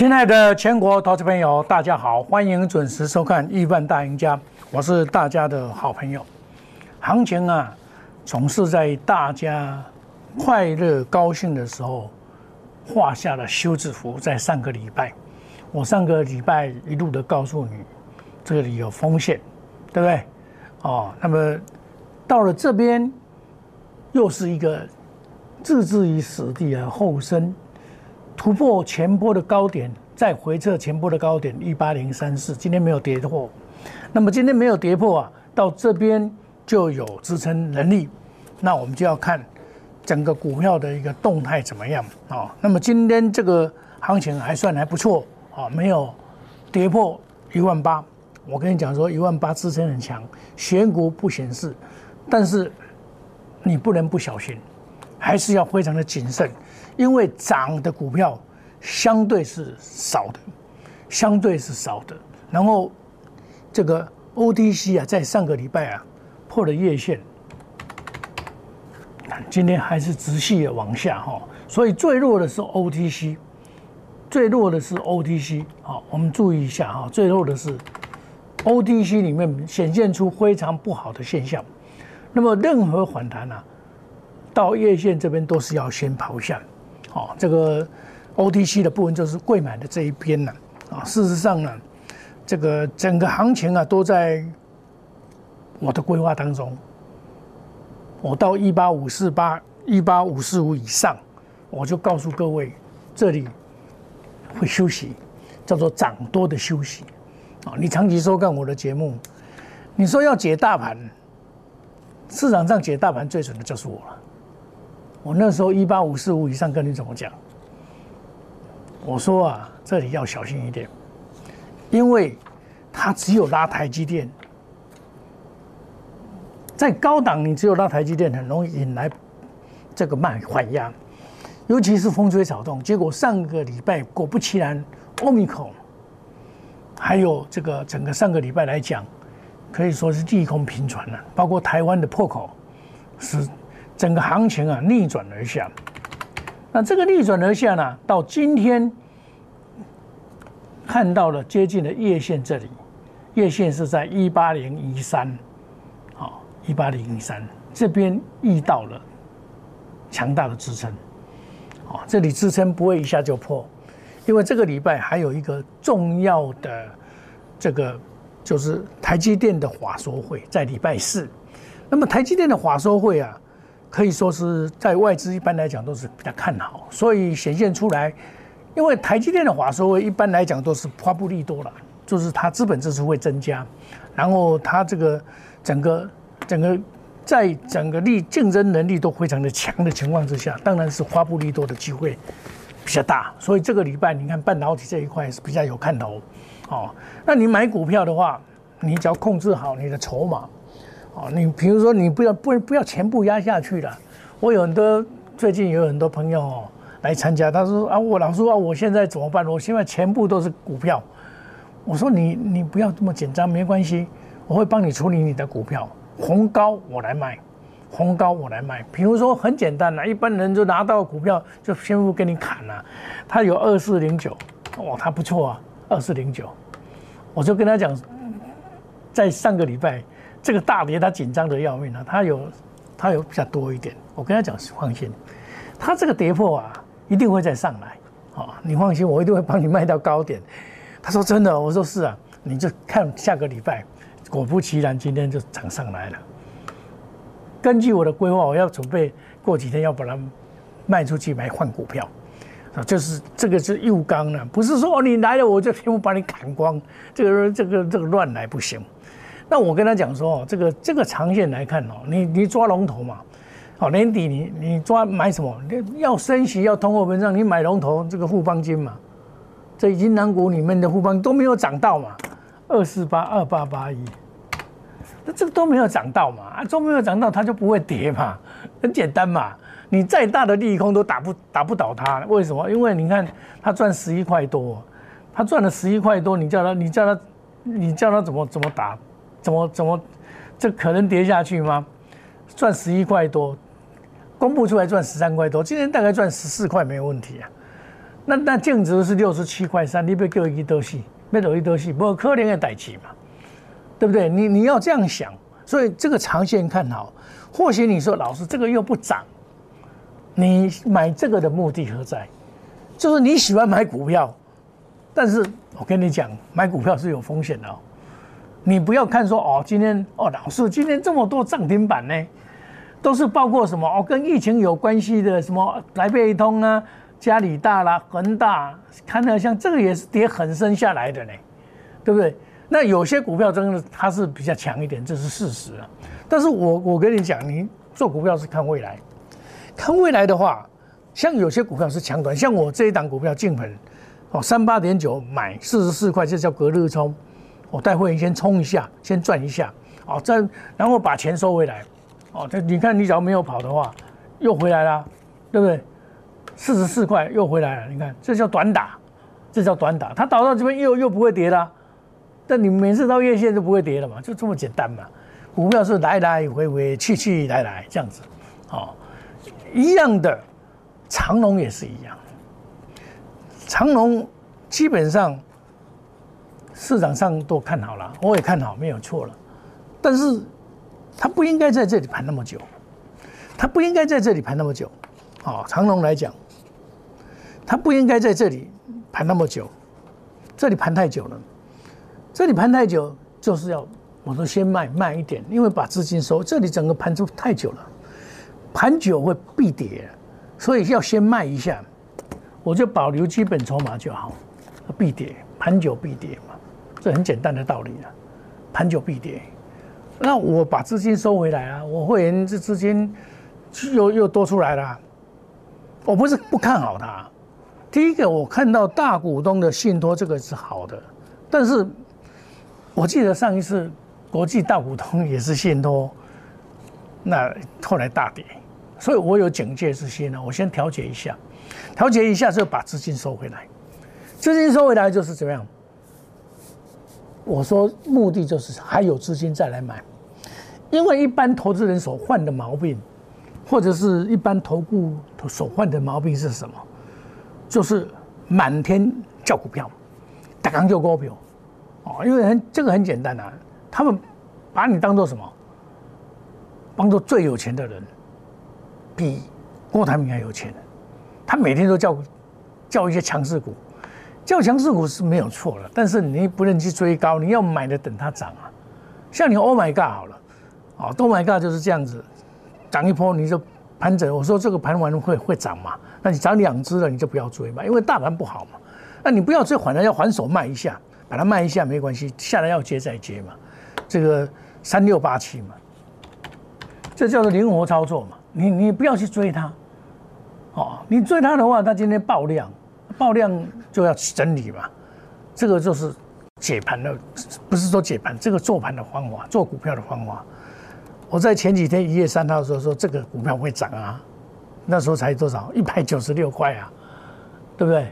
亲爱的全国投资朋友，大家好，欢迎准时收看《亿万大赢家》，我是大家的好朋友。行情啊，总是在大家快乐高兴的时候画下了休止符。在上个礼拜，我上个礼拜一路的告诉你，这里有风险，对不对？哦，那么到了这边，又是一个置之于死地而后生。突破前波的高点，再回撤前波的高点一八零三四，今天没有跌破，那么今天没有跌破啊，到这边就有支撑能力，那我们就要看整个股票的一个动态怎么样啊？那么今天这个行情还算还不错啊，没有跌破一万八，我跟你讲说一万八支撑很强，选股不显示，但是你不能不小心，还是要非常的谨慎。因为涨的股票相对是少的，相对是少的。然后这个 OTC 啊，在上个礼拜啊破了月线，今天还是直系的往下哈。所以最弱的是 OTC，最弱的是 OTC。好，我们注意一下哈，最弱的是 OTC 里面显现出非常不好的现象。那么任何反弹啊，到月线这边都是要先抛下。哦，这个 OTC 的部分就是贵买的这一边呢。啊，事实上呢，这个整个行情啊都在我的规划当中。我到一八五四八、一八五四五以上，我就告诉各位，这里会休息，叫做涨多的休息。啊，你长期收看我的节目，你说要解大盘，市场上解大盘最准的就是我了。我那时候一八五四五以上跟你怎么讲？我说啊，这里要小心一点，因为它只有拉台积电，在高档你只有拉台积电，很容易引来这个卖缓压，尤其是风吹草动。结果上个礼拜果不其然，欧米克还有这个整个上个礼拜来讲，可以说是利空频传了，包括台湾的破口是。整个行情啊逆转而下，那这个逆转而下呢，到今天看到了接近的月线这里，月线是在一八零一三，好，一八零一三这边遇到了强大的支撑，好，这里支撑不会一下就破，因为这个礼拜还有一个重要的这个就是台积电的华收会在礼拜四，那么台积电的华收会啊。可以说是在外资一般来讲都是比较看好，所以显现出来，因为台积电的华收一般来讲都是发布利多了，就是它资本支出会增加，然后它这个整个整个在整个力竞争能力都非常的强的情况之下，当然是发布利多的机会比较大，所以这个礼拜你看半导体这一块是比较有看头，哦，那你买股票的话，你只要控制好你的筹码。哦，你比如说，你不要不不要全部压下去了。我有很多最近有很多朋友哦来参加，他说啊，我老说啊，我现在怎么办？我现在全部都是股票。我说你你不要这么紧张，没关系，我会帮你处理你的股票，红高我来卖，红高我来卖。比如说很简单啦，一般人就拿到股票就先不给你砍了。他有二四零九，哇，他不错啊，二四零九，我就跟他讲，在上个礼拜。这个大跌，他紧张的要命啊！他有，他有比较多一点。我跟他讲，放心，他这个跌破啊，一定会再上来。好，你放心，我一定会帮你卖到高点。他说真的，我说是啊，你就看下个礼拜，果不其然，今天就涨上来了。根据我的规划，我要准备过几天要把它卖出去买换股票啊，就是这个是右刚呢，不是说你来了我就全部把你砍光，这个这个这个乱来不行。那我跟他讲说哦，这个这个长线来看哦，你你抓龙头嘛，好年底你你抓买什么？要升息要通货膨胀，你买龙头这个富邦金嘛，这银行股里面的富邦都没有涨到嘛，二四八二八八一，那这个都没有涨到嘛，啊都没有涨到，它就不会跌嘛，很简单嘛，你再大的利空都打不打不倒它，为什么？因为你看它赚十一块多，它赚了十一块多，你叫它你叫它你叫它怎么怎么打？怎么怎么，这可能跌下去吗？赚十一块多，公布出来赚十三块多，今天大概赚十四块没有问题啊。那那净值是六十七块三，你不叫一多戏，没有一多戏，不过可能的代志嘛，对不对？你你要这样想，所以这个长线看好。或许你说老师这个又不涨，你买这个的目的何在？就是你喜欢买股票，但是我跟你讲，买股票是有风险的哦。你不要看说哦，今天哦，老师今天这么多涨停板呢，都是包括什么哦，跟疫情有关系的什么来贝通啊、嘉里大啦、恒大，看到像这个也是跌很深下来的呢，对不对？那有些股票真的它是比较强一点，这是事实啊。但是我我跟你讲，你做股票是看未来，看未来的话，像有些股票是强短，像我这一档股票进盆哦，三八点九买四十四块，这叫隔日冲。我带会员先冲一下，先赚一下，哦，再然后把钱收回来，哦，这你看你只要没有跑的话，又回来了，对不对？四十四块又回来了，你看这叫短打，这叫短打，它倒到这边又又不会跌了，但你每次到月线就不会跌了嘛，就这么简单嘛。股票是来来回回，去去来来这样子，哦，一样的，长龙也是一样，长龙基本上。市场上都看好了，我也看好，没有错了。但是，它不应该在这里盘那么久，它不应该在这里盘那么久。哦，长龙来讲，它不应该在这里盘那么久，这里盘太久了。这里盘太久，就是要我说先卖慢一点，因为把资金收。这里整个盘出太久了，盘久会必跌，所以要先卖一下，我就保留基本筹码就好。必跌，盘久必跌。这很简单的道理啊，盘久必跌。那我把资金收回来啊，我会员这资金又又多出来了。我不是不看好它，第一个我看到大股东的信托这个是好的，但是我记得上一次国际大股东也是信托，那后来大跌，所以我有警戒之心呢。我先调节一下，调节一下就把资金收回来，资金收回来就是怎么样？我说目的就是还有资金再来买，因为一般投资人所患的毛病，或者是一般投顾所患的毛病是什么？就是满天叫股票，打刚就股票，哦，因为很这个很简单啊，他们把你当做什么？当做最有钱的人，比郭台铭还有钱，他每天都叫叫一些强势股。较强势股是没有错了，但是你不能去追高，你要买的等它涨啊。像你 Oh my God 好了，哦，Oh my God 就是这样子，涨一波你就盘整。我说这个盘完会会涨嘛？那你涨两只了你就不要追嘛，因为大盘不好嘛。那你不要追，反而要还手卖一下，把它卖一下没关系，下来要接再接嘛。这个三六八七嘛，这叫做灵活操作嘛。你你不要去追它，哦，你追它的话，它今天爆量。爆量就要整理嘛，这个就是解盘的，不是说解盘，这个做盘的方法，做股票的方法。我在前几天一月三号的时候说这个股票会涨啊，那时候才多少，一百九十六块啊，对不对？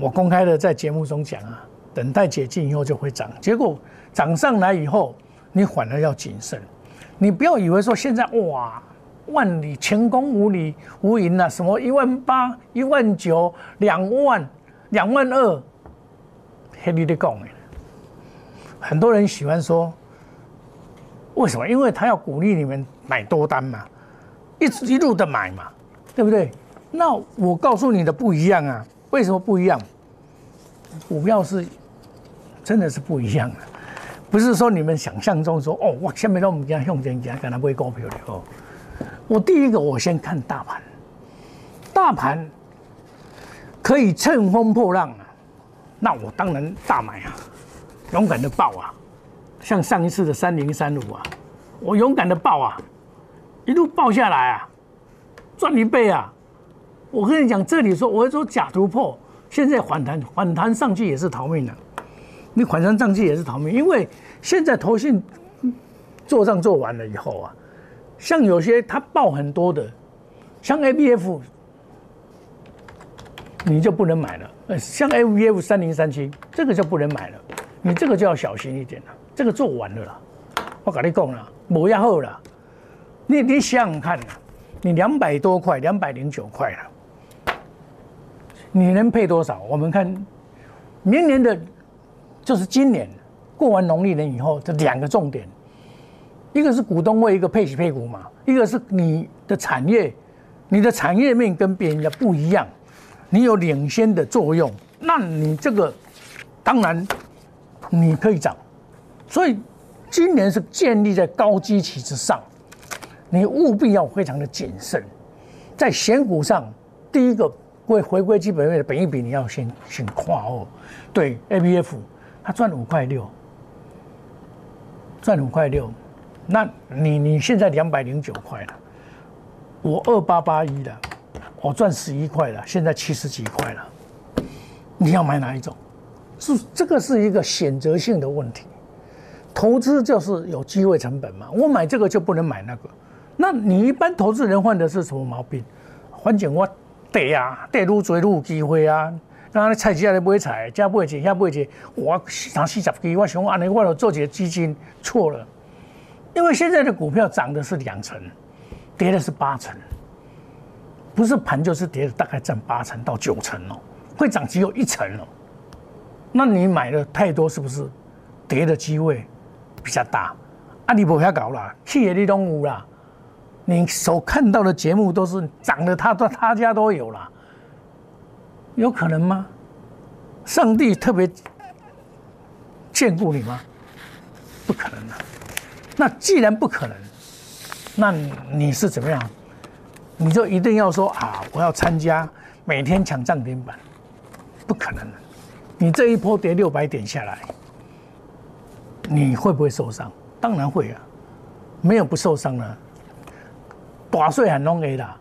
我公开的在节目中讲啊，等待解禁以后就会涨。结果涨上来以后，你反而要谨慎，你不要以为说现在哇。万里晴空，无里无云呐！什么一万八、一万九、两万、两万二，黑你的讲很多人喜欢说，为什么？因为他要鼓励你们买多单嘛，一直一路的买嘛，对不对？那我告诉你的不一样啊！为什么不一样？股票是真的是不一样的，不是说你们想象中说哦，我下面都我们家用钱家跟他买股票的哦。我第一个，我先看大盘，大盘可以乘风破浪啊，那我当然大买啊，勇敢的爆啊，像上一次的三零三五啊，我勇敢的爆啊，一路爆下来啊，赚一倍啊！我跟你讲，这里说我说假突破，现在反弹反弹上去也是逃命的，你反弹上去也是逃命，因为现在投信做账做完了以后啊。像有些它爆很多的，像 A B F，你就不能买了。呃，像 A B F 三零三七，这个就不能买了。你这个就要小心一点了。这个做完了啦，我跟你讲了，冇要后了。你你想想看，你两百多块，两百零九块了，你能配多少？我们看明年的，就是今年过完农历年以后，这两个重点，一个是股东为，一个配息配股嘛，一个是你的产业，你的产业面跟别人的不一样，你有领先的作用，那你这个当然你可以涨，所以今年是建立在高基期之上，你务必要非常的谨慎，在选股上，第一个。会回归基本面的本一比，你要先先跨哦。对，A B F，它赚五块六，赚五块六，那你你现在两百零九块了，我二八八一了，我赚十一块了，现在七十几块了，你要买哪一种？是这个是一个选择性的问题，投资就是有机会成本嘛。我买这个就不能买那个，那你一般投资人患的是什么毛病？反正我。对啊，对愈做愈有机会啊！那菜市啊咧买菜，这买这，遐买这，我三四十支，我想安尼，我就做一个基金，错了。因为现在的股票涨的是两成，跌的是八成，不是盘就是跌的，大概占八成到九成哦，会涨只有一成哦。那你买的太多，是不是跌的机会比较大？啊，你不要搞啦，企业你拢有啦。你所看到的节目都是涨的，他都他家都有了，有可能吗？上帝特别眷顾你吗？不可能的。那既然不可能，那你是怎么样？你就一定要说啊，我要参加每天抢涨停板，不可能的。你这一波跌六百点下来，你会不会受伤？当然会啊，没有不受伤的。大税很容易啦，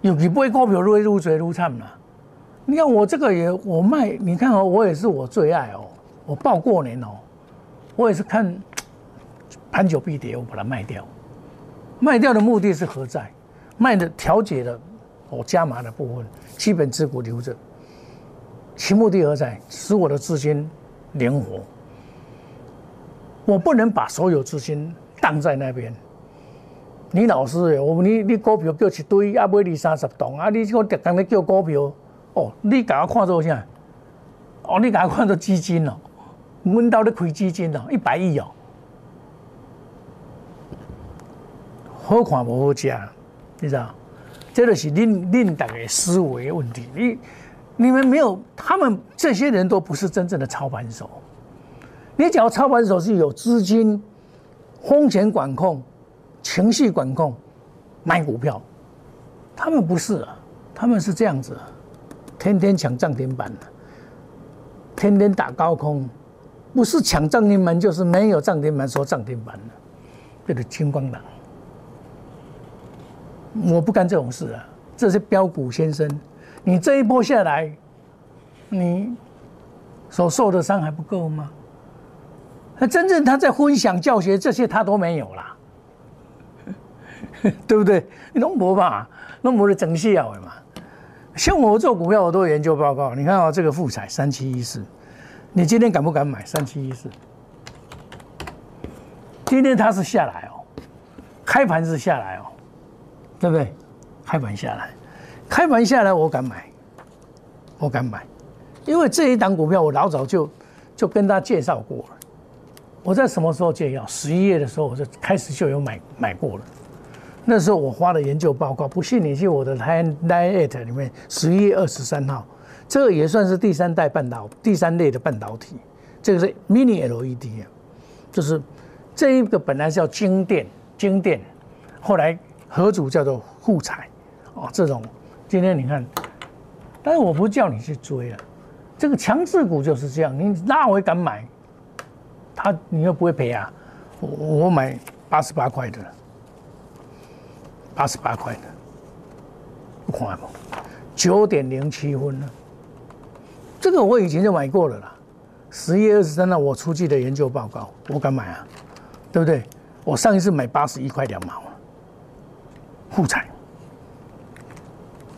尤其买股票越越追越惨啦。你看我这个也我卖，你看哦，我也是我最爱哦，我报过年哦，我也是看盘久必跌，我把它卖掉。卖掉的目的是何在？卖的调节了我加码的部分，基本持股留着。其目的何在？使我的资金灵活。我不能把所有资金荡在那边。你老师，我你你股票叫一堆，啊买二三十栋，啊你我特工咧叫股票，哦，你甲我看做啥？哦，你甲我看做基金哦，阮兜咧开基金哦，一百亿哦，好看无好食，你知道？这就是恁恁大家思维问题。你你们没有，他们这些人都不是真正的操盘手。你只要操盘手是有资金、风险管控。情绪管控，买股票，他们不是啊，他们是这样子，天天抢涨停板的，天天打高空，不是抢涨停板就是没有涨停板说涨停板的，这个金光党，我不干这种事啊，这是标股先生，你这一波下来，你所受的伤还不够吗？那真正他在分享教学这些他都没有啦。对不对？你弄博吧，弄博的整细要的嘛。像我做股票，我都有研究报告。你看啊，这个富彩三七一四，你今天敢不敢买三七一四？今天它是下来哦，开盘是下来哦，对不对？开盘下来，开盘下来我敢买，我敢买，因为这一档股票我老早就就跟他介绍过了。我在什么时候介绍？十一月的时候我就开始就有买买过了。那时候我发了研究报告，不信你去我的 Line Line 里面，十一月二十三号，这个也算是第三代半导第三类的半导体，这个是 Mini LED 啊，就是这一个本来是叫晶电，晶电，后来合组叫做富财，哦，这种今天你看，但是我不叫你去追啊，这个强势股就是这样，你那我也敢买？他你又不会赔啊，我我买八十八块的。八十八块的，不看不，九点零七分了。这个我以前就买过了啦。十月二十三号我出具的研究报告，我敢买啊，对不对？我上一次买八十一块两毛啊，互彩。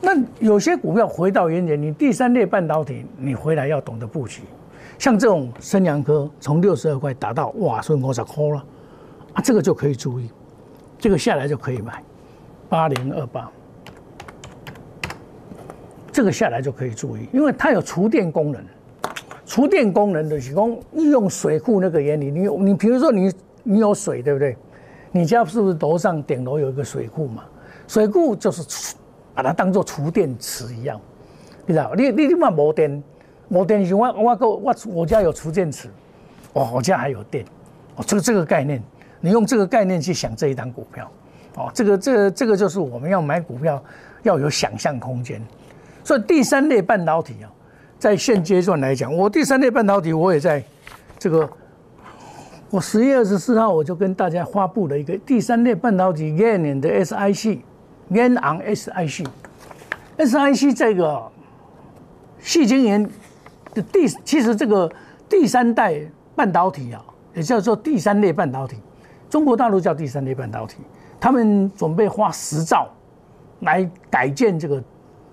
那有些股票回到原点，你第三类半导体，你回来要懂得布局。像这种升阳科，从六十二块打到哇，所以五十块了啊，这个就可以注意，这个下来就可以买。八零二八，这个下来就可以注意，因为它有除电功能。除电功能的提供利用水库那个原理，你有你比如说你你有水对不对？你家是不是楼上顶楼有一个水库嘛？水库就是把它当做储电池一样，你知道？你你你嘛没电，没电时我我我我我家有储电池，哦，我家还有电，哦，这个这个概念，你用这个概念去想这一单股票，哦，这个这这个就是我们要买股票要有想象空间，所以第三类半导体啊。在现阶段来讲，我第三类半导体我也在这个，我十月二十四号我就跟大家发布了一个第三类半导体 GaN 的 SiC，GaN on SiC，SiC 这个细晶圆的第，其实这个第三代半导体啊，也叫做第三类半导体，中国大陆叫第三类半导体，他们准备花十兆来改建这个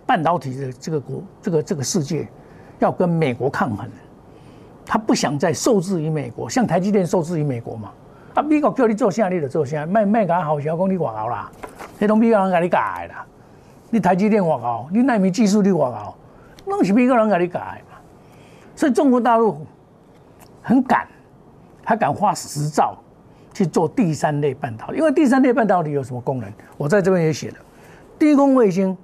半导体的这个国，这个这个世界。要跟美国抗衡，他不想再受制于美国，像台积电受制于美国嘛？啊，美国叫你做啥你就做啥，卖卖个好小讲你外高啦，迄种美国人给你改啦。你台积电外高，你纳米技术你外高，拢是美国人给你改嘛？所以中国大陆很敢，他敢花十兆去做第三类半导体，因为第三类半导体有什么功能？我在这边也写了，低空卫星。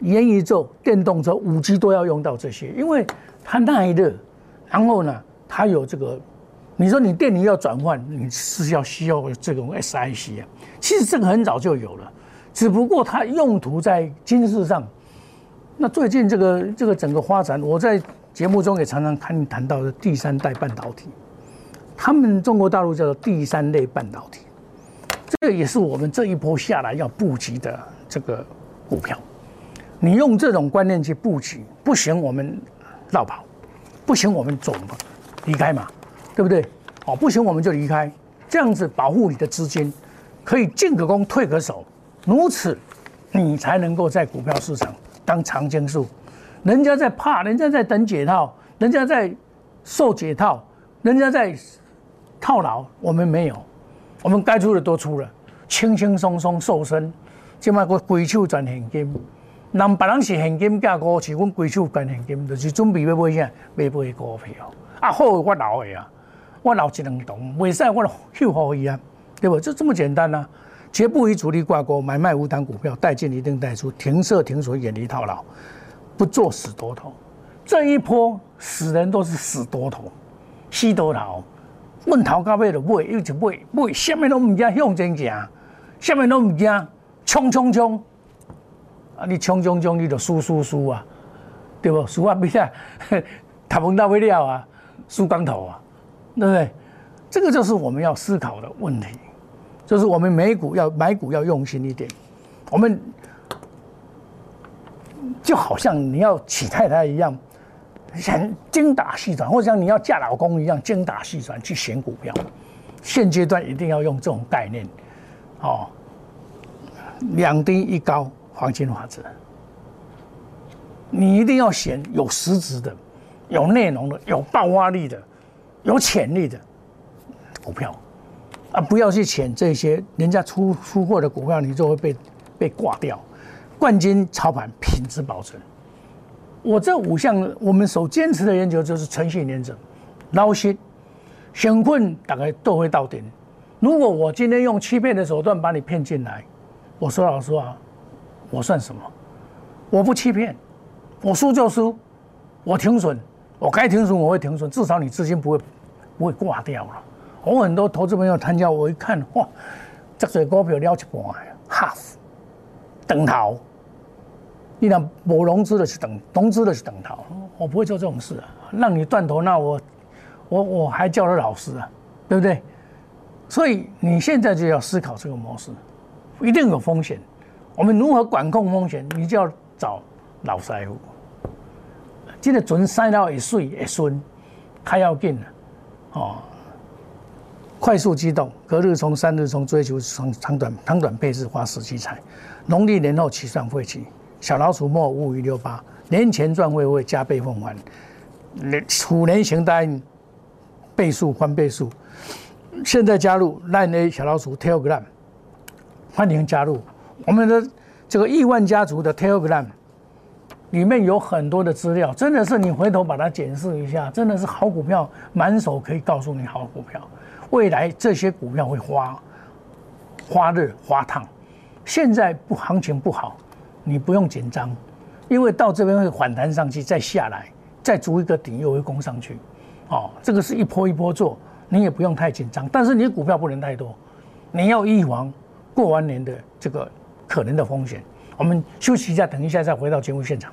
元宇宙、电动车、五 G 都要用到这些，因为它耐热，然后呢，它有这个，你说你电力要转换，你是要需要这种 SiC 啊。其实这个很早就有了，只不过它用途在军事上。那最近这个这个整个发展，我在节目中也常常看谈到的第三代半导体，他们中国大陆叫做第三类半导体，这个也是我们这一波下来要布局的这个股票。你用这种观念去布局不行，我们绕跑；不行，我们走嘛，离开嘛，对不对？哦，不行，我们就离开，这样子保护你的资金，可以进可攻，退可守，如此你才能够在股票市场当长青树。人家在怕，人家在等解套，人家在受解套，人家在套牢，我们没有，我们该出的都出了，轻轻松松瘦身，起码个归手赚现金。人别人是现金价股，是阮规手赚现金，就是准备要买啥，买买股票。啊，好，我留的啊，我留一两栋，袂使我就好伊啊，对不？就这么简单啊，绝不与主力挂钩，买卖无单股票，带进一定带出，停设停损，远离套牢，不做死多头。这一波死人都是死多头，死多头，问头到尾就买，又就买，买，什么都唔惊向前行，什么都唔惊，冲冲冲。啊！你冲冲冲，你就输输输啊，对不？输啊比赛，头碰到不了啊，输光头啊，对不对？这个就是我们要思考的问题，就是我们美股要买股要用心一点。我们就好像你要娶太太一样，想精打细算，或者像你要嫁老公一样精打细算去选股票。现阶段一定要用这种概念，哦，两低一高。黄金法则，你一定要选有实质的、有内容的、有爆发力的、有潜力的股票，啊，不要去选这些人家出出货的股票，你就会被被挂掉。冠军操盘，品质保证。我这五项，我们所坚持的研究就是诚信原则、捞心、选困，大概都会到顶。如果我今天用欺骗的手段把你骗进来，我说老实话。我算什么？我不欺骗，我输就输，我停损，我该停损我会停损，至少你资金不会不会挂掉了。我很多投资朋友参加，我一看哇，这只股票了一半，half 等逃，你那冇融资的是等融资的是等逃，我不会做这种事啊，让你断头，那我我我还叫了老师啊，对不对？所以你现在就要思考这个模式，一定有风险。我们如何管控风险？你就要找老师傅。这个准赛道一岁一顺，开要紧了哦。快速机动，隔日冲、三日冲，追求长长短长短配置，花时机财。农历年后起算会期，小老鼠末五一六八，年前赚会会加倍奉还。虎年行单，倍数翻倍数。现在加入 Line A 小老鼠 Telegram，欢迎加入。我们的这个亿万家族的 Telegram 里面有很多的资料，真的是你回头把它检视一下，真的是好股票满手可以告诉你好股票。未来这些股票会花花热花烫，现在不行情不好，你不用紧张，因为到这边会反弹上去，再下来，再筑一个顶又会攻上去。哦，这个是一波一波做，你也不用太紧张，但是你股票不能太多，你要预防过完年的这个可能的风险。我们休息一下，等一下再回到节目现场。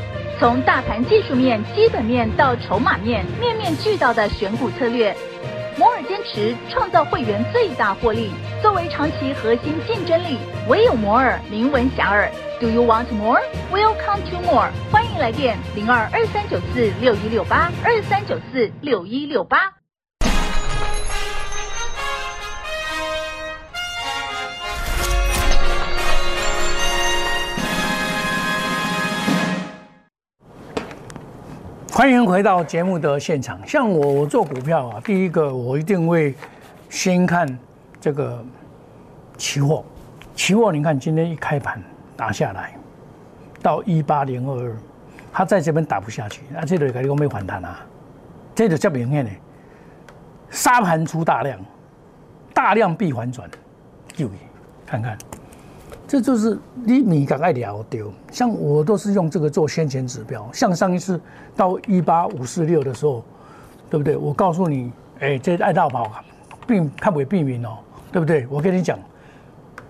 从大盘技术面、基本面到筹码面，面面俱到的选股策略，摩尔坚持创造会员最大获利。作为长期核心竞争力，唯有摩尔名闻遐迩。Do you want more? Welcome to more。欢迎来电零二二三九四六一六八二三九四六一六八。欢迎回到节目的现场。像我，我做股票啊，第一个我一定会先看这个期货。期货，你看今天一开盘打下来到一八零二二，它在这边打不下去，那这里肯定没反弹啊。这就叫明显的沙盘出大量，大量必反转，注意看看。这就是你你赶快聊丢，像我都是用这个做先前指标，像上一次到一八五四六的时候，对不对？我告诉你，哎，这爱大宝并它不会避免哦，对不对？我跟你讲，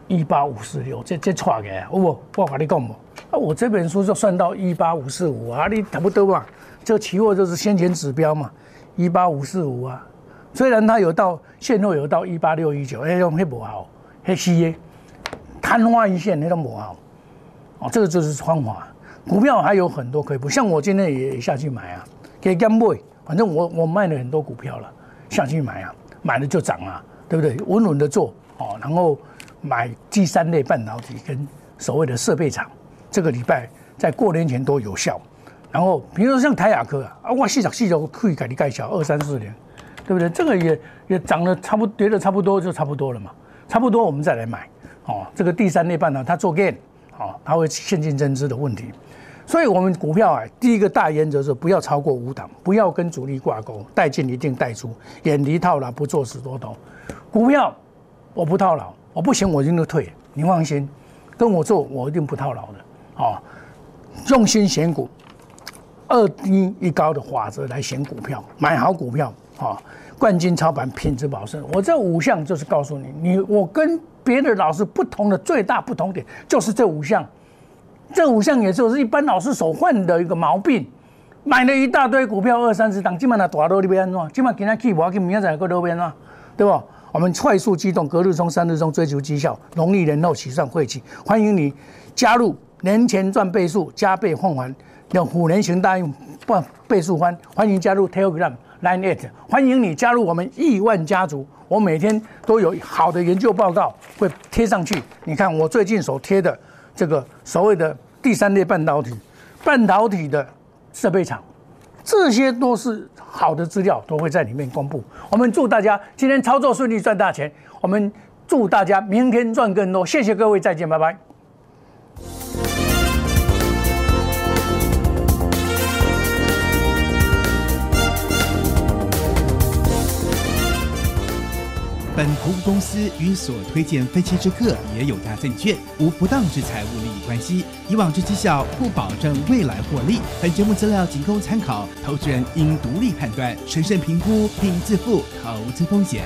一八五四六这这错嘅，我我跟你讲嘛，啊，我这本书就算到一八五四五啊，你差不多嘛，这期货就是先前指标嘛，一八五四五啊，虽然它有到现货有到一八六一九，哎，用黑不好，黑西耶。昙花一现，那都不好哦。这个就是方法。股票还有很多可以不，像我今天也下去买啊，给干买。反正我我卖了很多股票了，下去买啊，买了就涨啊，对不对？稳稳的做哦，然后买第三类半导体跟所谓的设备厂，这个礼拜在过年前都有效。然后比如说像台亚科啊，啊，我细讲细讲可以给你盖小二三四年，对不对？这个也也涨了差不多跌了差不多就差不多了嘛，差不多我们再来买。哦，这个第三类半导体它做 gain，哦，它会现金增资的问题，所以我们股票啊，第一个大原则是不要超过五档，不要跟主力挂钩，带进一定带出，远离套牢，不做死多头。股票我不套牢，我不行我一定退，你放心，跟我做我一定不套牢的。哦，用心选股，二低一高的法则来选股票，买好股票，哦，冠军操盘，品质保证。我这五项就是告诉你，你我跟。别的老师不同的最大不同点就是这五项，这五项也就是一般老师所患的一个毛病。买了一大堆股票，二三十档，基本上大多你边安怎？基本上今天去，我去明仔个多边怎？对不？我们快速机动，隔日冲，三日冲，追求绩效。农历年后起算会期，欢迎你加入年前赚倍数，加倍奉还，用虎年行大运，倍倍数欢。欢迎加入 Telegram Line It，欢迎你加入我们亿万家族。我每天都有好的研究报告会贴上去。你看我最近所贴的这个所谓的第三类半导体、半导体的设备厂，这些都是好的资料，都会在里面公布。我们祝大家今天操作顺利，赚大钱。我们祝大家明天赚更多。谢谢各位，再见，拜拜。本投资公司与所推荐分期之客也有大证券无不当之财务利益关系，以往之绩效不保证未来获利。本节目资料仅供参考，投资人应独立判断、审慎评估并自负投资风险。